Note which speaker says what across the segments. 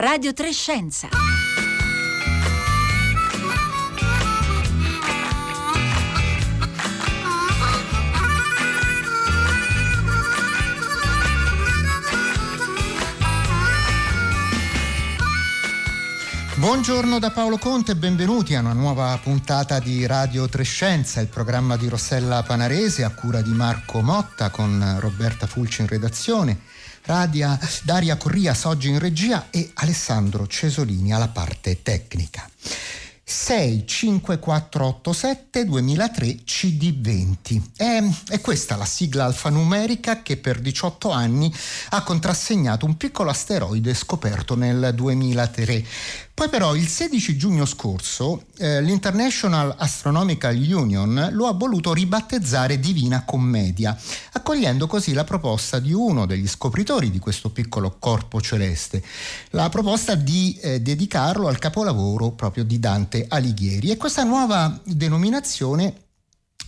Speaker 1: Radio Trescenza.
Speaker 2: Buongiorno da Paolo Conte e benvenuti a una nuova puntata di Radio Trescenza, il programma di Rossella Panarese a cura di Marco Motta con Roberta Fulci in redazione, Radia, Daria Corrias oggi in regia e Alessandro Cesolini alla parte tecnica. 65487 2003 CD20. È, è, questa la sigla alfanumerica che per 18 anni ha contrassegnato un piccolo asteroide scoperto nel 2003. Poi però il 16 giugno scorso eh, l'International Astronomical Union lo ha voluto ribattezzare Divina Commedia, accogliendo così la proposta di uno degli scopritori di questo piccolo corpo celeste, la proposta di eh, dedicarlo al capolavoro proprio di Dante Alighieri. E questa nuova denominazione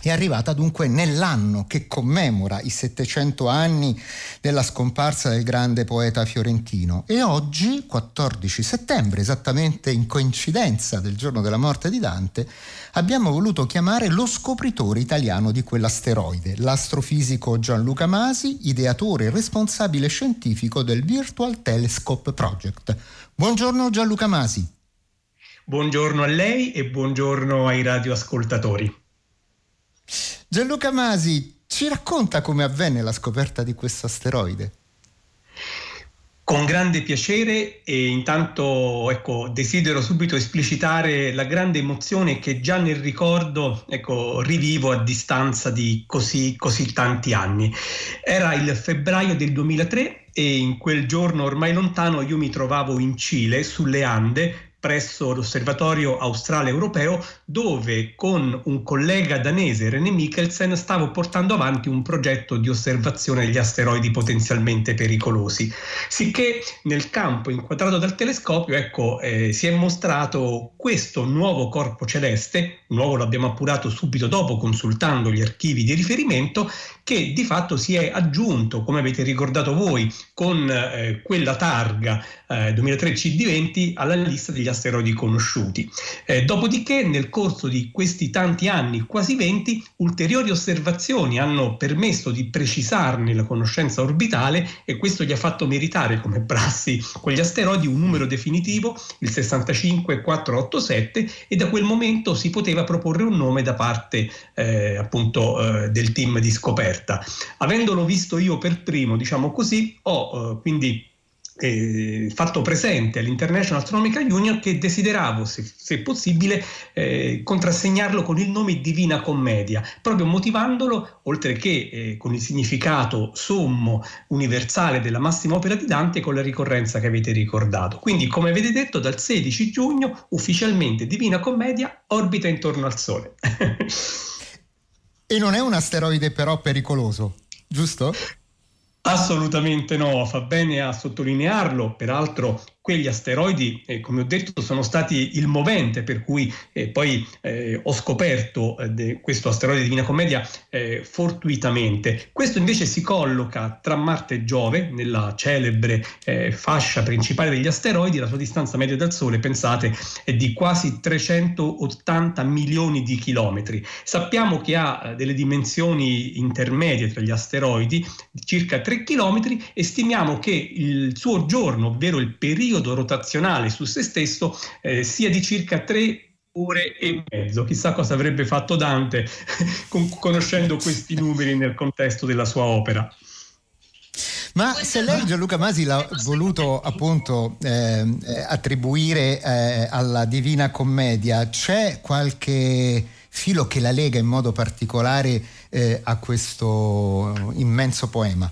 Speaker 2: è arrivata dunque nell'anno che commemora i 700 anni della scomparsa del grande poeta fiorentino e oggi, 14 settembre, esattamente in coincidenza del giorno della morte di Dante, abbiamo voluto chiamare lo scopritore italiano di quell'asteroide, l'astrofisico Gianluca Masi, ideatore e responsabile scientifico del Virtual Telescope Project. Buongiorno Gianluca Masi.
Speaker 3: Buongiorno a lei e buongiorno ai radioascoltatori.
Speaker 2: Gianluca Masi ci racconta come avvenne la scoperta di questo asteroide.
Speaker 3: Con grande piacere e intanto ecco, desidero subito esplicitare la grande emozione che già nel ricordo ecco, rivivo a distanza di così, così tanti anni. Era il febbraio del 2003 e in quel giorno ormai lontano io mi trovavo in Cile, sulle Ande, presso l'Osservatorio Australe Europeo dove con un collega danese, René Mikkelsen, stavo portando avanti un progetto di osservazione degli asteroidi potenzialmente pericolosi. Sicché nel campo inquadrato dal telescopio ecco, eh, si è mostrato questo nuovo corpo celeste, nuovo l'abbiamo appurato subito dopo consultando gli archivi di riferimento, che di fatto si è aggiunto, come avete ricordato voi, con eh, quella targa eh, 2003 CD20 alla lista degli asteroidi conosciuti. Eh, dopodiché, nel corso di questi tanti anni, quasi 20, ulteriori osservazioni hanno permesso di precisarne la conoscenza orbitale e questo gli ha fatto meritare, come prassi con gli asteroidi, un numero definitivo, il 65487, e da quel momento si poteva proporre un nome da parte eh, appunto eh, del team di scoperta. Avendolo visto io per primo, diciamo così, ho eh, quindi eh, fatto presente all'International Astronomical Union che desideravo, se, se possibile, eh, contrassegnarlo con il nome Divina Commedia, proprio motivandolo, oltre che eh, con il significato sommo universale della massima opera di Dante, con la ricorrenza che avete ricordato. Quindi, come avete detto, dal 16 giugno ufficialmente Divina Commedia orbita intorno al Sole.
Speaker 2: e non è un asteroide però pericoloso, giusto?
Speaker 3: Assolutamente no, fa bene a sottolinearlo, peraltro quegli asteroidi, eh, come ho detto, sono stati il movente per cui eh, poi eh, ho scoperto eh, questo asteroide di Divina Commedia eh, fortuitamente. Questo invece si colloca tra Marte e Giove, nella celebre eh, fascia principale degli asteroidi, la sua distanza media dal Sole, pensate, è di quasi 380 milioni di chilometri. Sappiamo che ha delle dimensioni intermedie tra gli asteroidi, di circa 3 chilometri, e stimiamo che il suo giorno, ovvero il periodo periodo rotazionale su se stesso eh, sia di circa tre ore e mezzo. Chissà cosa avrebbe fatto Dante conoscendo questi numeri nel contesto della sua opera.
Speaker 2: Ma se lei Gianluca Masi l'ha voluto appunto eh, attribuire eh, alla Divina Commedia, c'è qualche filo che la lega in modo particolare eh, a questo immenso poema?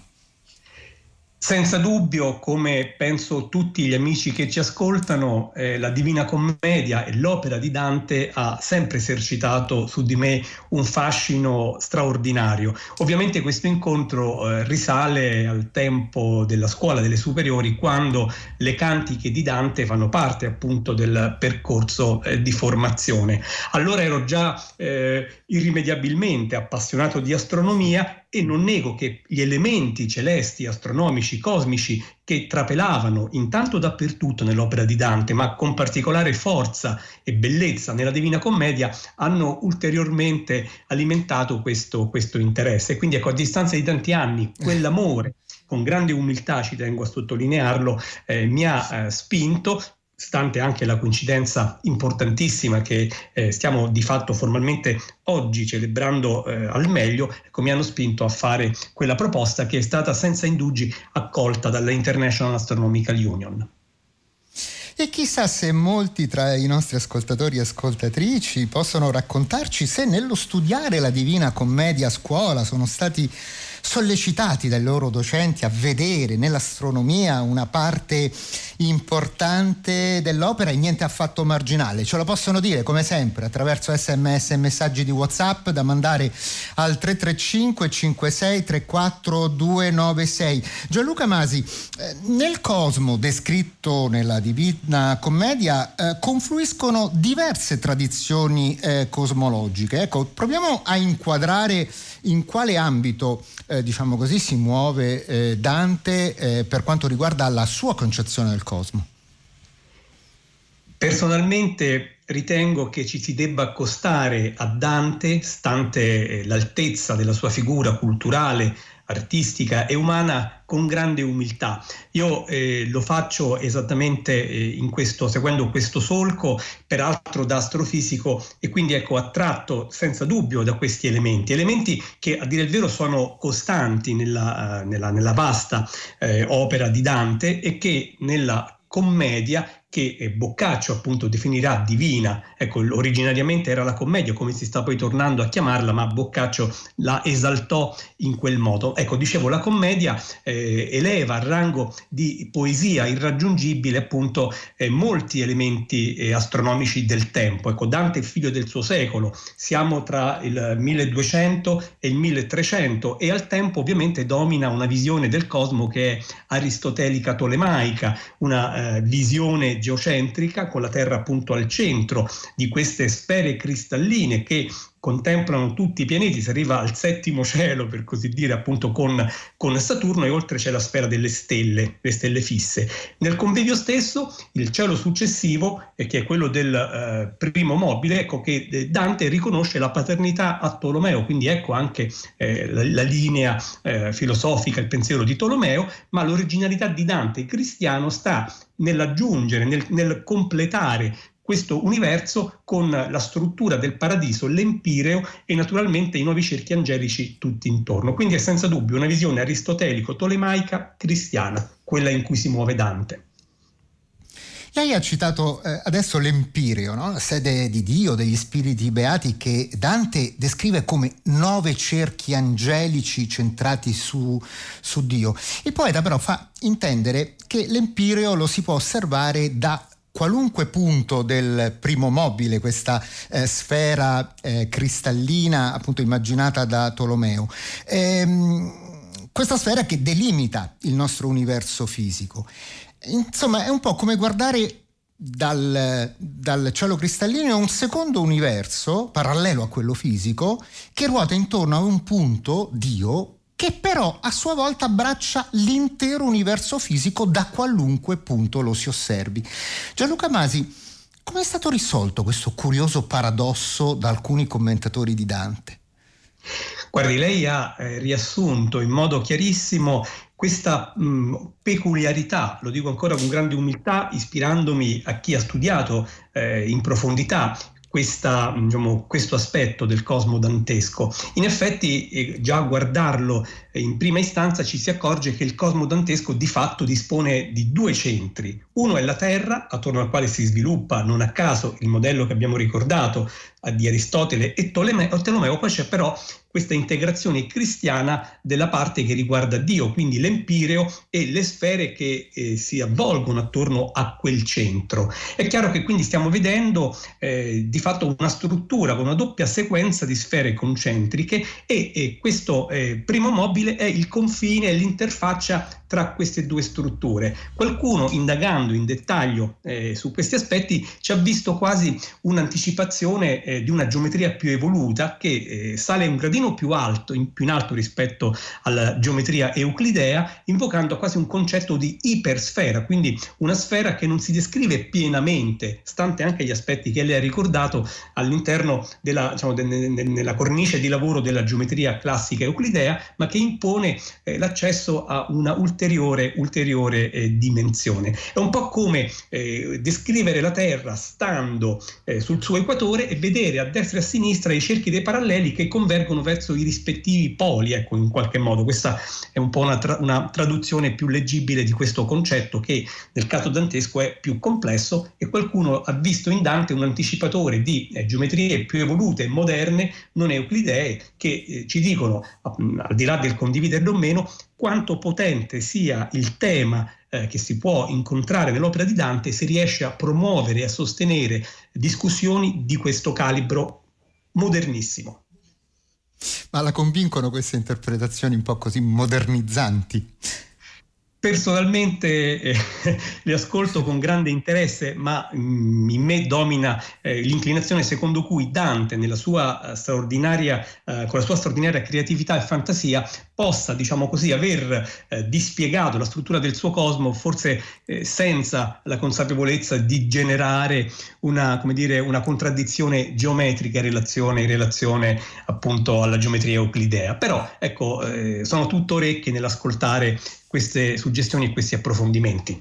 Speaker 3: Senza dubbio, come penso tutti gli amici che ci ascoltano, eh, la Divina Commedia e l'opera di Dante ha sempre esercitato su di me un fascino straordinario. Ovviamente questo incontro eh, risale al tempo della scuola delle superiori, quando le cantiche di Dante fanno parte appunto del percorso eh, di formazione. Allora ero già eh, irrimediabilmente appassionato di astronomia e non nego che gli elementi celesti, astronomici, cosmici che trapelavano intanto dappertutto nell'opera di Dante, ma con particolare forza e bellezza nella Divina Commedia, hanno ulteriormente alimentato questo, questo interesse. Quindi ecco, a distanza di tanti anni, quell'amore con grande umiltà, ci tengo a sottolinearlo, eh, mi ha eh, spinto stante anche la coincidenza importantissima che eh, stiamo di fatto formalmente oggi celebrando eh, al meglio, ecco, mi hanno spinto a fare quella proposta che è stata senza indugi accolta dalla International Astronomical Union.
Speaker 2: E chissà se molti tra i nostri ascoltatori e ascoltatrici possono raccontarci se nello studiare la Divina Commedia a scuola sono stati sollecitati dai loro docenti a vedere nell'astronomia una parte importante dell'opera e niente affatto marginale. Ce lo possono dire come sempre attraverso sms e messaggi di WhatsApp da mandare al 335 56 34 296. Gianluca Masi, eh, nel cosmo descritto nella Divina Commedia eh, confluiscono diverse tradizioni eh, cosmologiche. Ecco, proviamo a inquadrare in quale ambito eh, diciamo così, si muove eh, Dante eh, per quanto riguarda la sua concezione del cosmo?
Speaker 3: Personalmente ritengo che ci si debba accostare a Dante, stante eh, l'altezza della sua figura culturale, artistica e umana con grande umiltà. Io eh, lo faccio esattamente eh, in questo, seguendo questo solco, peraltro da astrofisico, e quindi ecco attratto senza dubbio da questi elementi, elementi che a dire il vero sono costanti nella, uh, nella, nella vasta eh, opera di Dante e che nella commedia che eh, Boccaccio appunto definirà divina. Ecco, originariamente era la commedia, come si sta poi tornando a chiamarla, ma Boccaccio la esaltò in quel modo. Ecco, dicevo, la commedia eh, eleva al rango di poesia irraggiungibile appunto eh, molti elementi eh, astronomici del tempo. Ecco, Dante è figlio del suo secolo, siamo tra il 1200 e il 1300 e al tempo ovviamente domina una visione del cosmo che è aristotelica tolemaica, una eh, visione geocentrica con la Terra appunto al centro di queste sfere cristalline che contemplano tutti i pianeti, si arriva al settimo cielo per così dire appunto con, con, Saturno e oltre c'è la sfera delle stelle, le stelle fisse. Nel convivio stesso il cielo successivo, eh, che è quello del eh, primo mobile, ecco che eh, Dante riconosce la paternità a Tolomeo, quindi ecco anche eh, la, la, linea eh, filosofica, il pensiero di Tolomeo, ma l'originalità di Dante cristiano sta nell'aggiungere, nel, nel completare questo universo con la struttura del paradiso, l'empireo e naturalmente i nuovi cerchi angelici tutti intorno. Quindi è senza dubbio una visione aristotelico-tolemaica cristiana, quella in cui si muove Dante.
Speaker 2: Lei ha citato eh, adesso l'Empireo, no? la sede di Dio, degli spiriti beati, che Dante descrive come nove cerchi angelici centrati su, su Dio. Il poeta però fa intendere che l'Empireo lo si può osservare da qualunque punto del primo mobile, questa eh, sfera eh, cristallina appunto immaginata da Tolomeo. Ehm, questa sfera che delimita il nostro universo fisico. Insomma, è un po' come guardare dal, dal, cielo cristallino un secondo universo parallelo a quello fisico che ruota intorno a un punto, Dio, che però a sua volta abbraccia l'intero universo fisico da qualunque punto lo si osservi. Gianluca Masi, come è stato risolto questo curioso paradosso da alcuni commentatori di Dante?
Speaker 3: Guardi, lei ha eh, riassunto in modo chiarissimo questa mh, peculiarità, lo dico ancora con grande umiltà, ispirandomi a chi ha studiato eh, in profondità questa, diciamo, questo aspetto del cosmo dantesco. In effetti, eh, già a guardarlo eh, in prima istanza ci si accorge che il cosmo dantesco di fatto dispone di due centri. Uno è la Terra, attorno al quale si sviluppa non a caso il modello che abbiamo ricordato di Aristotele e Tolomeo, poi c'è però questa integrazione cristiana della parte che riguarda Dio, quindi l'empireo e le sfere che eh, si avvolgono attorno a quel centro. È chiaro che quindi stiamo vedendo eh, di fatto una struttura con una doppia sequenza di sfere concentriche e, e questo eh, primo mobile è il confine, l'interfaccia tra queste due strutture. Qualcuno, indagando in dettaglio eh, su questi aspetti, ci ha visto quasi un'anticipazione eh, di una geometria più evoluta che eh, sale un gradino più alto, in, più in alto rispetto alla geometria euclidea, invocando quasi un concetto di ipersfera, quindi una sfera che non si descrive pienamente, stante anche gli aspetti che lei ha ricordato all'interno della, diciamo, de, de, de, nella cornice di lavoro della geometria classica euclidea, ma che impone eh, l'accesso a una ulteriore, ulteriore eh, dimensione. È un po' come eh, descrivere la Terra stando eh, sul suo equatore e vedere a destra e a sinistra i cerchi dei paralleli che convergono verso i rispettivi poli, ecco, in qualche modo. Questa è un po' una, tra- una traduzione più leggibile di questo concetto che nel caso dantesco è più complesso e qualcuno ha visto in Dante un anticipatore di eh, geometrie più evolute moderne, non euclidee, che eh, ci dicono, al di là del condividerlo o meno, quanto potente sia il tema eh, che si può incontrare nell'opera di Dante se riesce a promuovere e a sostenere discussioni di questo calibro modernissimo.
Speaker 2: Ma la convincono queste interpretazioni un po' così modernizzanti?
Speaker 3: Personalmente eh, le ascolto con grande interesse, ma mm, in me domina eh, l'inclinazione secondo cui Dante, sua, straordinaria, uh, con la sua straordinaria creatività e fantasia, possa, diciamo così, aver eh, dispiegato la struttura del suo cosmo, forse eh, senza la consapevolezza di generare una, dire, una contraddizione geometrica in relazione, in relazione, appunto alla geometria euclidea. Però ecco, eh, sono tutto orecchie nell'ascoltare queste suggestioni e questi approfondimenti.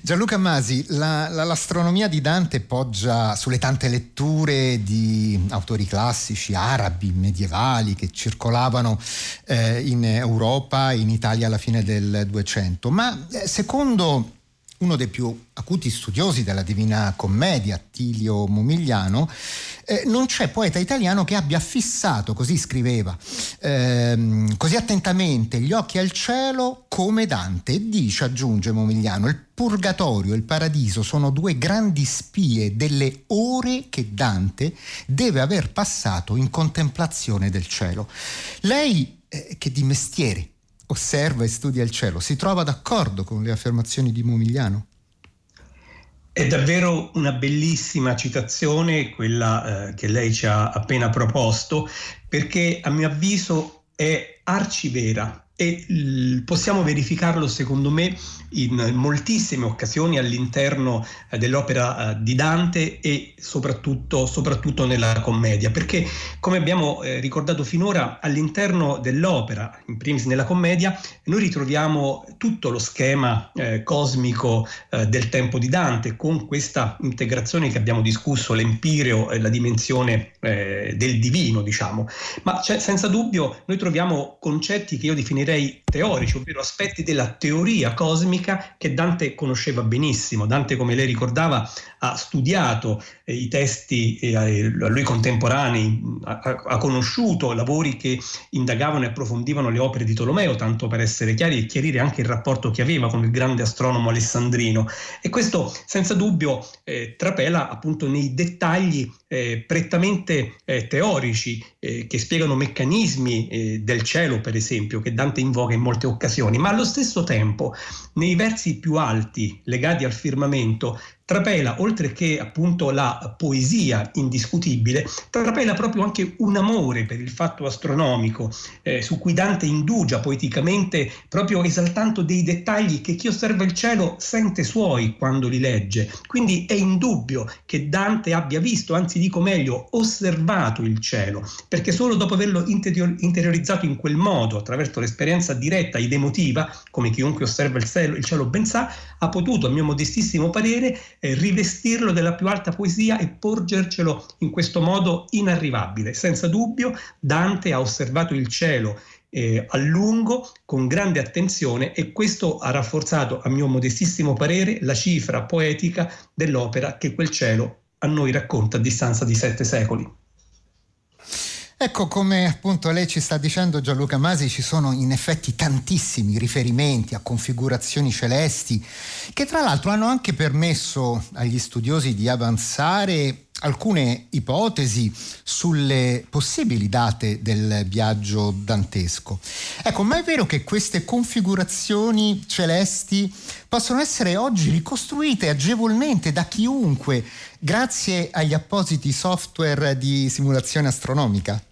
Speaker 2: Gianluca Masi, la, la, l'astronomia di Dante poggia sulle tante letture di autori classici, arabi, medievali, che circolavano eh, in Europa, in Italia alla fine del 200, ma eh, secondo uno dei più acuti studiosi della Divina Commedia, Attilio Momigliano, eh, non c'è poeta italiano che abbia fissato, così scriveva, ehm, così attentamente gli occhi al cielo come Dante. E dice, aggiunge Momigliano, il purgatorio e il paradiso sono due grandi spie delle ore che Dante deve aver passato in contemplazione del cielo. Lei, eh, che di mestiere osserva e studia il cielo, si trova d'accordo con le affermazioni di Momigliano?
Speaker 3: È davvero una bellissima citazione quella eh, che lei ci ha appena proposto, perché a mio avviso è arcivera e l- possiamo verificarlo secondo me in moltissime occasioni all'interno eh, dell'opera eh, di Dante e soprattutto, soprattutto, nella commedia, perché come abbiamo eh, ricordato finora all'interno dell'opera, in primis nella commedia, noi ritroviamo tutto lo schema cosmico del tempo di Dante con questa integrazione che abbiamo discusso, l'empireo e la dimensione del divino, diciamo, ma senza dubbio noi troviamo concetti che io definirei teorici, ovvero aspetti della teoria cosmica tecnica che Dante conosceva benissimo. Dante, come lei ricordava, ha studiato eh, i testi eh, a lui contemporanei, ha, ha, conosciuto lavori che indagavano e approfondivano le opere di Tolomeo, tanto per essere chiari e chiarire anche il rapporto che aveva con il grande astronomo alessandrino. E questo senza dubbio eh, trapela appunto nei dettagli eh, prettamente eh, teorici eh, che spiegano meccanismi del cielo, per esempio, che Dante invoca in molte occasioni, ma allo stesso tempo nei versi più alti legati al firmamento trapela, oltre che appunto la poesia indiscutibile, trapela proprio anche un amore per il fatto astronomico, eh, su cui Dante indugia poeticamente, proprio esaltando dei dettagli che chi osserva il cielo sente suoi quando li legge. Quindi è indubbio che Dante abbia visto, anzi dico meglio, osservato il cielo, perché solo dopo averlo interior- interiorizzato in quel modo, attraverso l'esperienza diretta ed emotiva, come chiunque osserva il cielo, il cielo ben sa, ha potuto, a mio modestissimo parere, eh, rivestirlo della più alta poesia e porgercelo in questo modo inarrivabile. Senza dubbio Dante ha osservato il cielo eh, a lungo, con grande attenzione e questo ha rafforzato, a mio modestissimo parere, la cifra poetica dell'opera che quel cielo a noi racconta a distanza di sette secoli.
Speaker 2: Ecco, come appunto lei ci sta dicendo Gianluca Masi, ci sono in effetti tantissimi riferimenti a configurazioni celesti che tra l'altro hanno anche permesso agli studiosi di avanzare alcune ipotesi sulle possibili date del viaggio dantesco. Ecco, ma è vero che queste configurazioni celesti possono essere oggi ricostruite agevolmente da chiunque grazie agli appositi software di simulazione astronomica?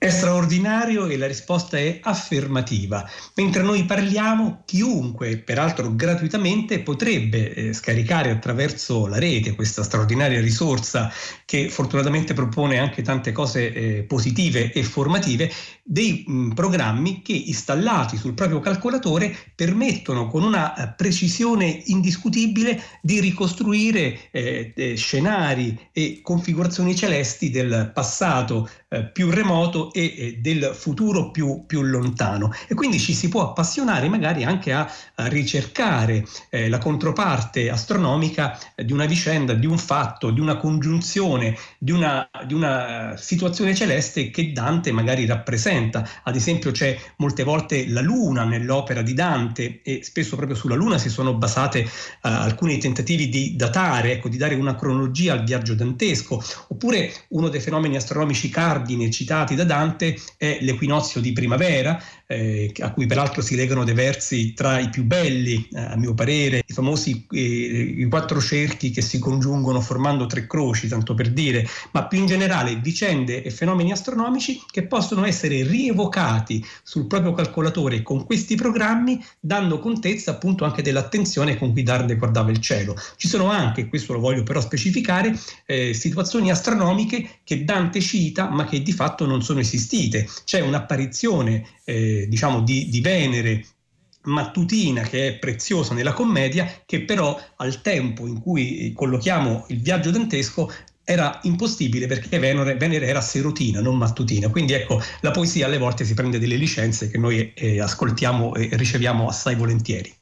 Speaker 3: È straordinario e la risposta è affermativa. Mentre noi parliamo, chiunque, peraltro gratuitamente, potrebbe eh, scaricare attraverso la rete questa straordinaria risorsa che fortunatamente propone anche tante cose eh, positive e formative, dei mh, programmi che installati sul proprio calcolatore permettono con una eh, precisione indiscutibile di ricostruire eh, eh, scenari e configurazioni celesti del passato eh, più remoto e eh, del futuro più, più, lontano. E quindi ci si può appassionare magari anche a, a ricercare eh, la controparte astronomica di una vicenda, di un fatto, di una congiunzione, di una, di una situazione celeste che Dante magari rappresenta. Ad esempio c'è molte volte la Luna nell'opera di Dante e spesso proprio sulla Luna si sono basate uh, alcuni tentativi di datare, ecco, di dare una cronologia al viaggio dantesco, oppure uno dei fenomeni astronomici cardine citati da Dante è l'equinozio di primavera, eh, a cui peraltro si legano dei versi tra i più belli, eh, a mio parere, i famosi eh, i quattro cerchi che si congiungono formando tre croci, tanto per dire, ma più in generale vicende e fenomeni astronomici che possono essere rievocati sul proprio calcolatore con questi programmi, dando contezza appunto anche dell'attenzione con cui Darde guardava il cielo. Ci sono anche, questo lo voglio però specificare, eh, situazioni astronomiche che Dante cita ma che di fatto non sono esistite. C'è un'apparizione eh, diciamo di, di Venere mattutina che è preziosa nella commedia, che però al tempo in cui collochiamo il viaggio dantesco era impossibile perché Venere, Venere, era serotina, non mattutina. Quindi ecco, la poesia alle volte si prende delle licenze che noi eh, ascoltiamo e riceviamo assai volentieri.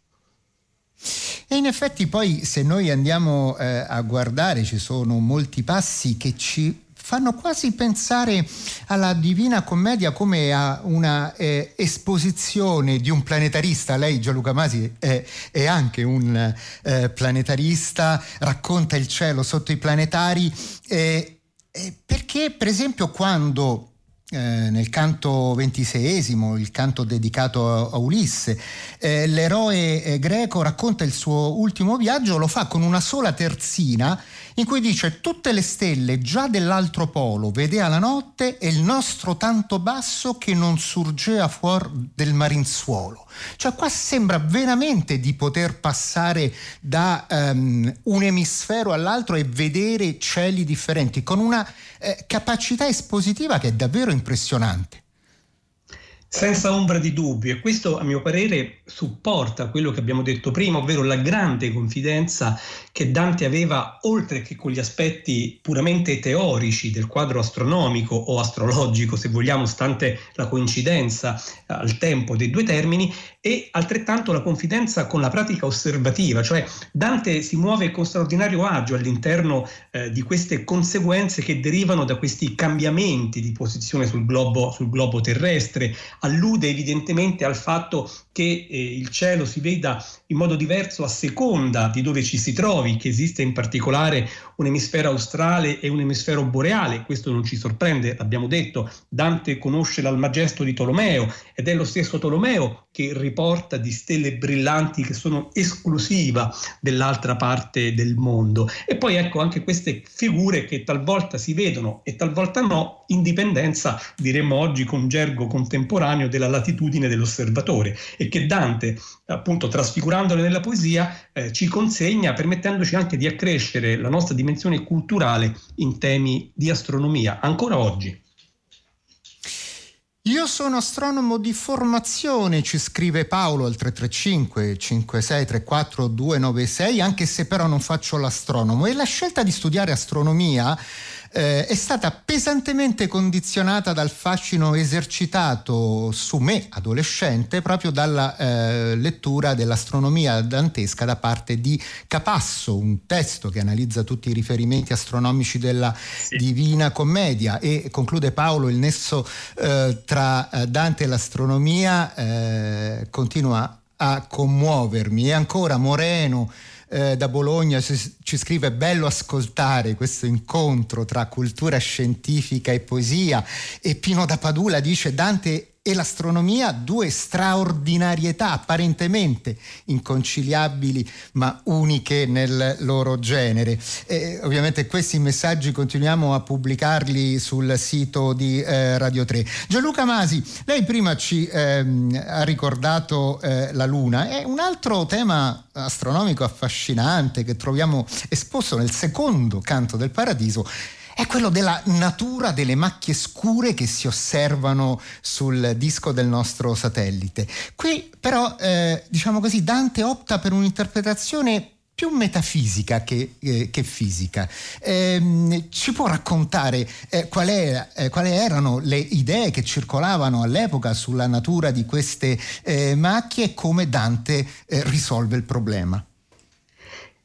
Speaker 2: E in effetti poi se noi andiamo eh, a guardare ci sono molti passi che ci fanno quasi pensare alla Divina Commedia come a una eh, esposizione di un planetarista. Lei, Gianluca Masi, è, è anche un eh, planetarista, racconta il cielo sotto i planetari, eh, perché per esempio quando eh, nel canto ventiseiesimo, il canto dedicato a, Ulisse. Eh, l'eroe eh, greco racconta il suo ultimo viaggio, lo fa con una sola terzina in cui dice tutte le stelle già dell'altro polo vedea la notte e il nostro tanto basso che non surgea fuori del marinzuolo. Cioè qua sembra veramente di poter passare da um, un emisfero all'altro e vedere cieli differenti con una eh, capacità espositiva che è davvero impressionante.
Speaker 3: Senza ombra di dubbio, e questo a mio parere supporta quello che abbiamo detto prima, ovvero la grande confidenza che Dante aveva, oltre che con gli aspetti puramente teorici del quadro astronomico o astrologico, se vogliamo, stante la coincidenza al tempo dei due termini, e altrettanto la confidenza con la pratica osservativa, cioè Dante si muove con straordinario agio all'interno eh, di queste conseguenze che derivano da questi cambiamenti di posizione sul globo, sul globo terrestre, allude evidentemente al fatto che eh, il cielo si veda in modo diverso a seconda di dove ci si trovi, che esiste in particolare un emisfero australe e un emisfero boreale, questo non ci sorprende, l'abbiamo detto, Dante conosce l'Almagesto di Tolomeo ed è lo stesso Tolomeo che riporta di stelle brillanti che sono esclusiva dell'altra parte del mondo. E poi ecco anche queste figure che talvolta si vedono e talvolta no, in dipendenza, diremmo oggi con gergo contemporaneo, della latitudine dell'osservatore e che Dante, appunto trasfigurandole nella poesia, eh, ci consegna permettendoci anche di accrescere la nostra dimensione culturale in temi di astronomia, ancora oggi.
Speaker 2: Io sono astronomo di formazione, ci scrive Paolo al 335 5634 296, anche se però non faccio l'astronomo. E la scelta di studiare astronomia eh, è stata pesantemente condizionata dal fascino esercitato su me, adolescente, proprio dalla eh, lettura dell'astronomia dantesca da parte di Capasso, un testo che analizza tutti i riferimenti astronomici della sì. Divina Commedia e conclude Paolo il nesso eh, tra eh, Dante e l'astronomia eh, continua a commuovermi e ancora Moreno eh, da Bologna ci scrive bello ascoltare questo incontro tra cultura scientifica e poesia. E Pino da Padula dice Dante e l'astronomia due straordinarietà apparentemente inconciliabili ma uniche nel loro genere. E ovviamente questi messaggi continuiamo a pubblicarli sul sito di eh, Radio 3. Gianluca Masi, lei prima ci ehm, ha ricordato eh, la Luna, è un altro tema astronomico affascinante che troviamo esposto nel secondo canto del Paradiso è quello della natura delle macchie scure che si osservano sul disco del nostro satellite. Qui però, eh, diciamo così, Dante opta per un'interpretazione più metafisica che, eh, che fisica. Eh, ci può raccontare eh, qual è, eh, quali erano le idee che circolavano all'epoca sulla natura di queste eh, macchie e come Dante eh, risolve il problema?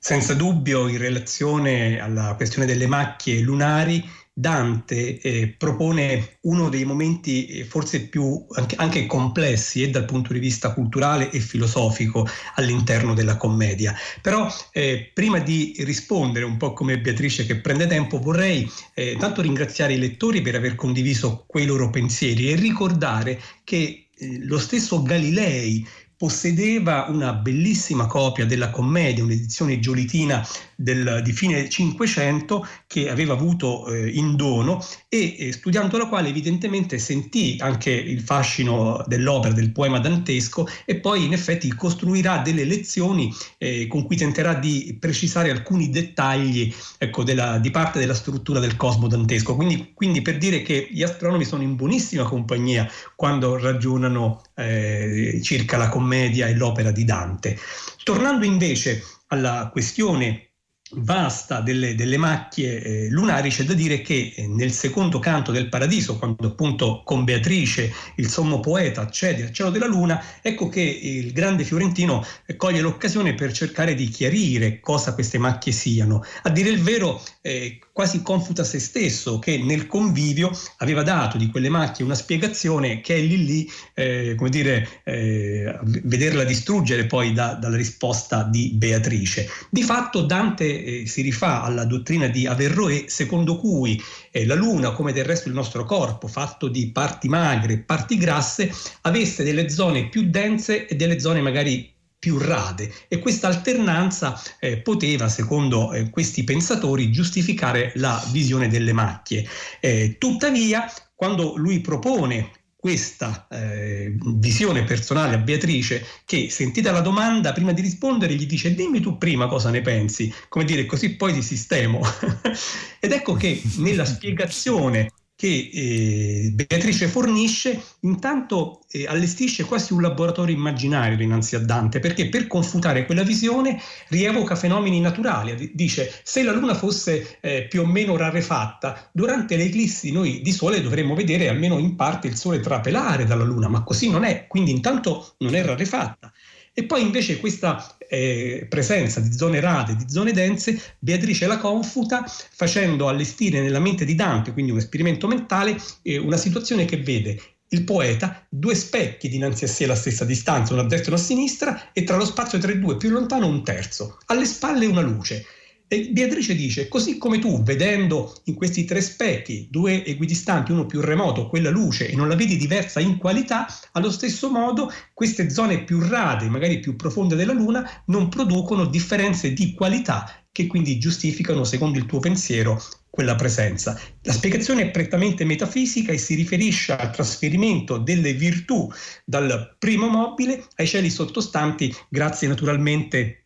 Speaker 3: Senza dubbio, in relazione alla questione delle macchie lunari, Dante eh, propone uno dei momenti eh, forse più anche, anche, complessi e dal punto di vista culturale e filosofico all'interno della commedia. Però eh, prima di rispondere un po' come Beatrice che prende tempo, vorrei eh, tanto ringraziare i lettori per aver condiviso quei loro pensieri e ricordare che eh, lo stesso Galilei possedeva una bellissima copia della commedia, un'edizione giolitina del, di fine Cinquecento che aveva avuto eh, in dono e eh, studiando la quale evidentemente sentì anche il fascino dell'opera, del poema dantesco e poi in effetti costruirà delle lezioni eh, con cui tenterà di precisare alcuni dettagli ecco, della, di parte della struttura del cosmo dantesco. Quindi, quindi, per dire che gli astronomi sono in buonissima compagnia quando ragionano eh, circa la commedia e l'opera di Dante. Tornando invece alla questione vasta delle, delle macchie eh, lunari, c'è da dire che eh, nel secondo canto del Paradiso, quando appunto con Beatrice il sommo poeta accede al cielo della luna, ecco che il grande fiorentino eh, coglie l'occasione per cercare di chiarire cosa queste macchie siano. A dire il vero, eh, quasi confuta se stesso, che nel convivio aveva dato di quelle macchie una spiegazione che è lì lì, eh, come dire, eh, vederla distruggere poi da, dalla risposta di Beatrice. Di fatto Dante eh, si rifà alla dottrina di Averroè, secondo cui eh, la Luna, come del resto il nostro corpo, fatto di parti magre e parti grasse, avesse delle zone più dense e delle zone magari più rade. E questa alternanza eh, poteva, secondo eh, questi pensatori, giustificare la visione delle macchie. Eh, tuttavia, quando lui propone questa eh, visione personale a Beatrice che sentita la domanda prima di rispondere gli dice dimmi tu prima cosa ne pensi come dire così poi ti sistemo ed ecco che nella spiegazione che eh, Beatrice fornisce, intanto eh, allestisce quasi un laboratorio immaginario dinanzi a Dante, perché per confutare quella visione rievoca fenomeni naturali. Dice, se la Luna fosse eh, più o meno rarefatta, durante le eclissi noi di Sole dovremmo vedere almeno in parte il Sole trapelare dalla Luna, ma così non è, quindi intanto non è rarefatta. E poi invece questa eh, presenza di zone rade, di zone dense, Beatrice la confuta facendo allestire nella mente di Dante, quindi un esperimento mentale, eh, una situazione che vede il poeta due specchi dinanzi a sé alla stessa distanza, uno a destra e uno a sinistra, e tra lo spazio tra i due più lontano un terzo. Alle spalle una luce. E Beatrice dice, così come tu, vedendo in questi tre specchi, due equidistanti, uno più remoto, quella luce, e non la vedi diversa in qualità, allo stesso modo queste zone più rade, magari più profonde della Luna, non producono differenze di qualità che quindi giustificano, secondo il tuo pensiero, quella presenza. La spiegazione è prettamente metafisica e si riferisce al trasferimento delle virtù dal primo mobile ai cieli sottostanti, grazie naturalmente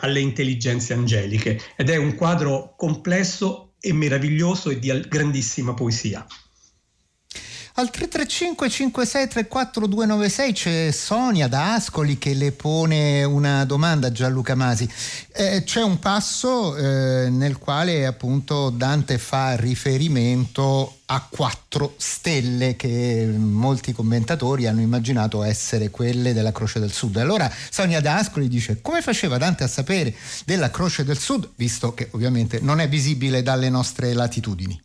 Speaker 3: alle intelligenze angeliche ed è un quadro complesso e meraviglioso e di grandissima poesia.
Speaker 2: Al 335 56 34 296 c'è Sonia da Ascoli che le pone una domanda a Gianluca Masi. Eh, c'è un passo eh, nel quale appunto Dante fa riferimento a quattro stelle che molti commentatori hanno immaginato essere quelle della Croce del Sud. Allora Sonia D'Ascoli dice come faceva Dante a sapere della Croce del Sud, visto che ovviamente non è visibile dalle nostre latitudini?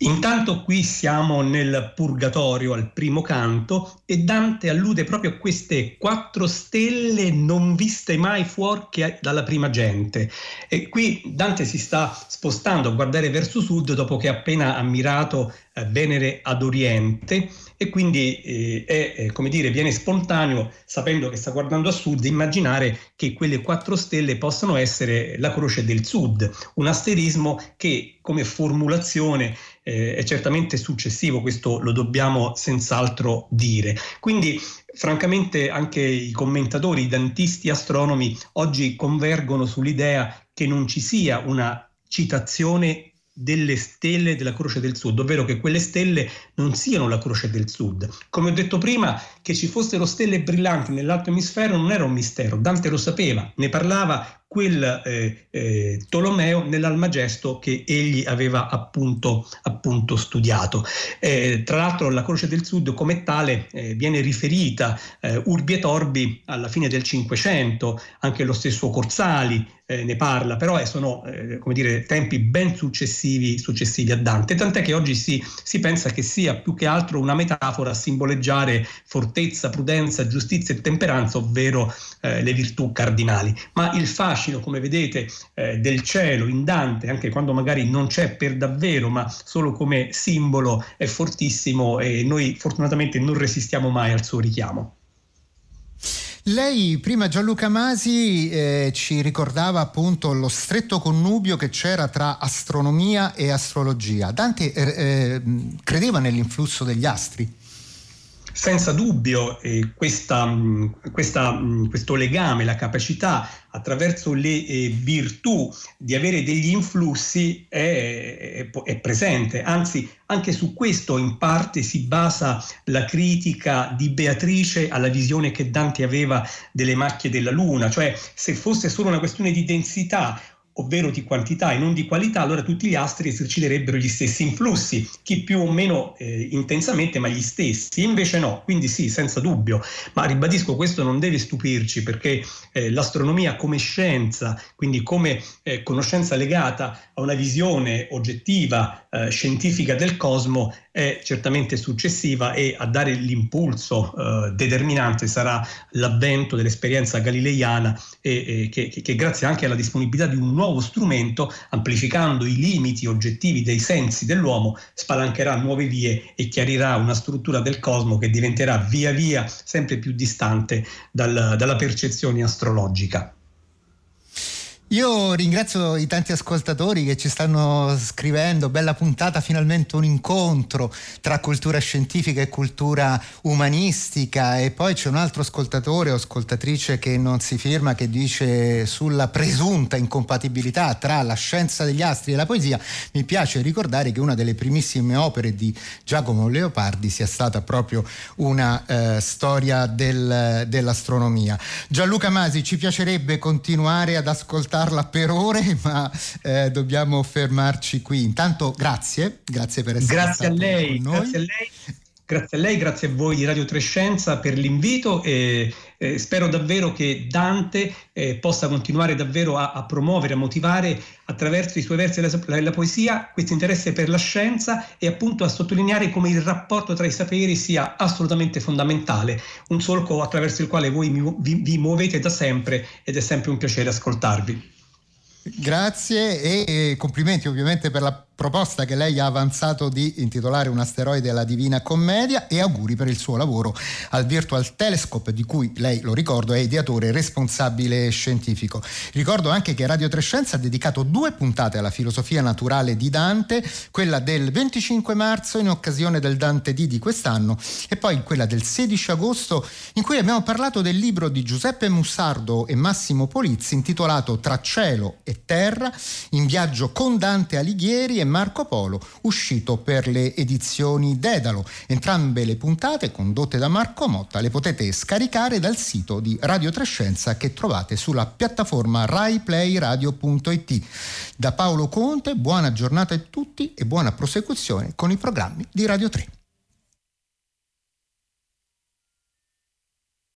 Speaker 3: Intanto qui siamo nel Purgatorio al primo canto e Dante allude proprio a queste quattro stelle non viste mai fuori dalla prima gente. E qui Dante si sta spostando a guardare verso sud dopo che ha appena ammirato eh, Venere ad Oriente e quindi eh, è, eh, come dire, viene spontaneo, sapendo che sta guardando a sud, immaginare che quelle quattro stelle possano essere la croce del sud, un asterismo che come formulazione eh, è certamente successivo, questo lo dobbiamo senz'altro dire. Quindi francamente anche i commentatori, i dantisti astronomi oggi convergono sull'idea che non ci sia una citazione delle stelle della Croce del Sud, ovvero che quelle stelle non siano la Croce del Sud. Come ho detto prima, che ci fossero stelle brillanti nell'altro emisfero non era un mistero, Dante lo sapeva, ne parlava quel eh, eh, Tolomeo nell'Almagesto che egli aveva appunto, appunto studiato. Eh, tra l'altro la Croce del Sud come tale eh, viene riferita eh, urbi et orbi alla fine del Cinquecento, anche lo stesso Corsali eh, ne parla, però sono come dire, tempi ben successivi, successivi, a Dante, tant'è che oggi si, si pensa che sia più che altro una metafora a simboleggiare fortezza, prudenza, giustizia e temperanza, ovvero le virtù cardinali. Ma il fascino fascino, come vedete, eh, del cielo in Dante, anche quando magari non c'è per davvero, ma solo come simbolo, è fortissimo e noi fortunatamente non resistiamo mai al suo richiamo.
Speaker 2: Lei prima Gianluca Masi eh, ci ricordava appunto lo stretto connubio che c'era tra astronomia e astrologia. Dante eh, eh credeva nell'influsso degli astri?
Speaker 3: Senza dubbio eh, questa, mm, questa, mm, questo legame, la capacità attraverso le eh, virtù di avere degli influssi è, è, è, presente, anzi anche su questo in parte si basa la critica di Beatrice alla visione che Dante aveva delle macchie della luna, cioè se fosse solo una questione di densità ovvero di quantità e non di qualità, allora tutti gli astri eserciterebbero gli stessi influssi, chi più o meno eh, intensamente, ma gli stessi. Invece no, quindi sì, senza dubbio. Ma ribadisco, questo non deve stupirci perché eh, l'astronomia come scienza, quindi come eh, conoscenza legata a una visione oggettiva, eh, scientifica del cosmo, è certamente successiva e a dare l'impulso eh, determinante sarà l'avvento dell'esperienza galileiana e, e che, che, grazie anche alla disponibilità di un nuovo strumento, amplificando i limiti oggettivi dei sensi dell'uomo, spalancherà nuove vie e chiarirà una struttura del cosmo che diventerà via via sempre più distante dal, dalla percezione astrologica.
Speaker 2: Io ringrazio i tanti ascoltatori che ci stanno scrivendo, bella puntata, finalmente un incontro tra cultura scientifica e cultura umanistica e poi c'è un altro ascoltatore o ascoltatrice che non si firma che dice sulla presunta incompatibilità tra la scienza degli astri e la poesia. Mi piace ricordare che una delle primissime opere di Giacomo Leopardi sia stata proprio una eh, storia del, dell'astronomia. Gianluca Masi, ci piacerebbe continuare ad ascoltare ascoltarla per ore, ma eh, dobbiamo fermarci qui. Intanto grazie, grazie per essere
Speaker 3: grazie a lei, Grazie a lei. Grazie a lei, grazie a voi di Radio Trescenza per l'invito e eh, spero davvero che Dante eh, possa continuare davvero a, a, promuovere, a motivare attraverso i suoi versi e la, la, poesia questo interesse per la scienza e appunto a sottolineare come il rapporto tra i saperi sia assolutamente fondamentale, un solco attraverso il quale voi mi, vi, vi muovete da sempre ed è sempre un piacere ascoltarvi.
Speaker 2: Grazie e complimenti ovviamente per la proposta che lei ha avanzato di intitolare un asteroide alla Divina Commedia e auguri per il suo lavoro al Virtual Telescope di cui lei, lo ricordo, è ideatore responsabile scientifico. Ricordo anche che Radio Trescenza ha dedicato due puntate alla filosofia naturale di Dante, quella del 25 marzo in occasione del Dante D di quest'anno e poi quella del 16 agosto in cui abbiamo parlato del libro di Giuseppe Mussardo e Massimo Polizzi intitolato Tra cielo e terra in viaggio con Dante Alighieri e Marco Polo, uscito per le edizioni Dedalo. Entrambe le puntate, condotte da Marco Motta, le potete scaricare dal sito di Radio Trescenza che trovate sulla piattaforma raiplayradio.it. Da Paolo Conte, buona giornata a tutti e buona prosecuzione con i programmi di Radio 3.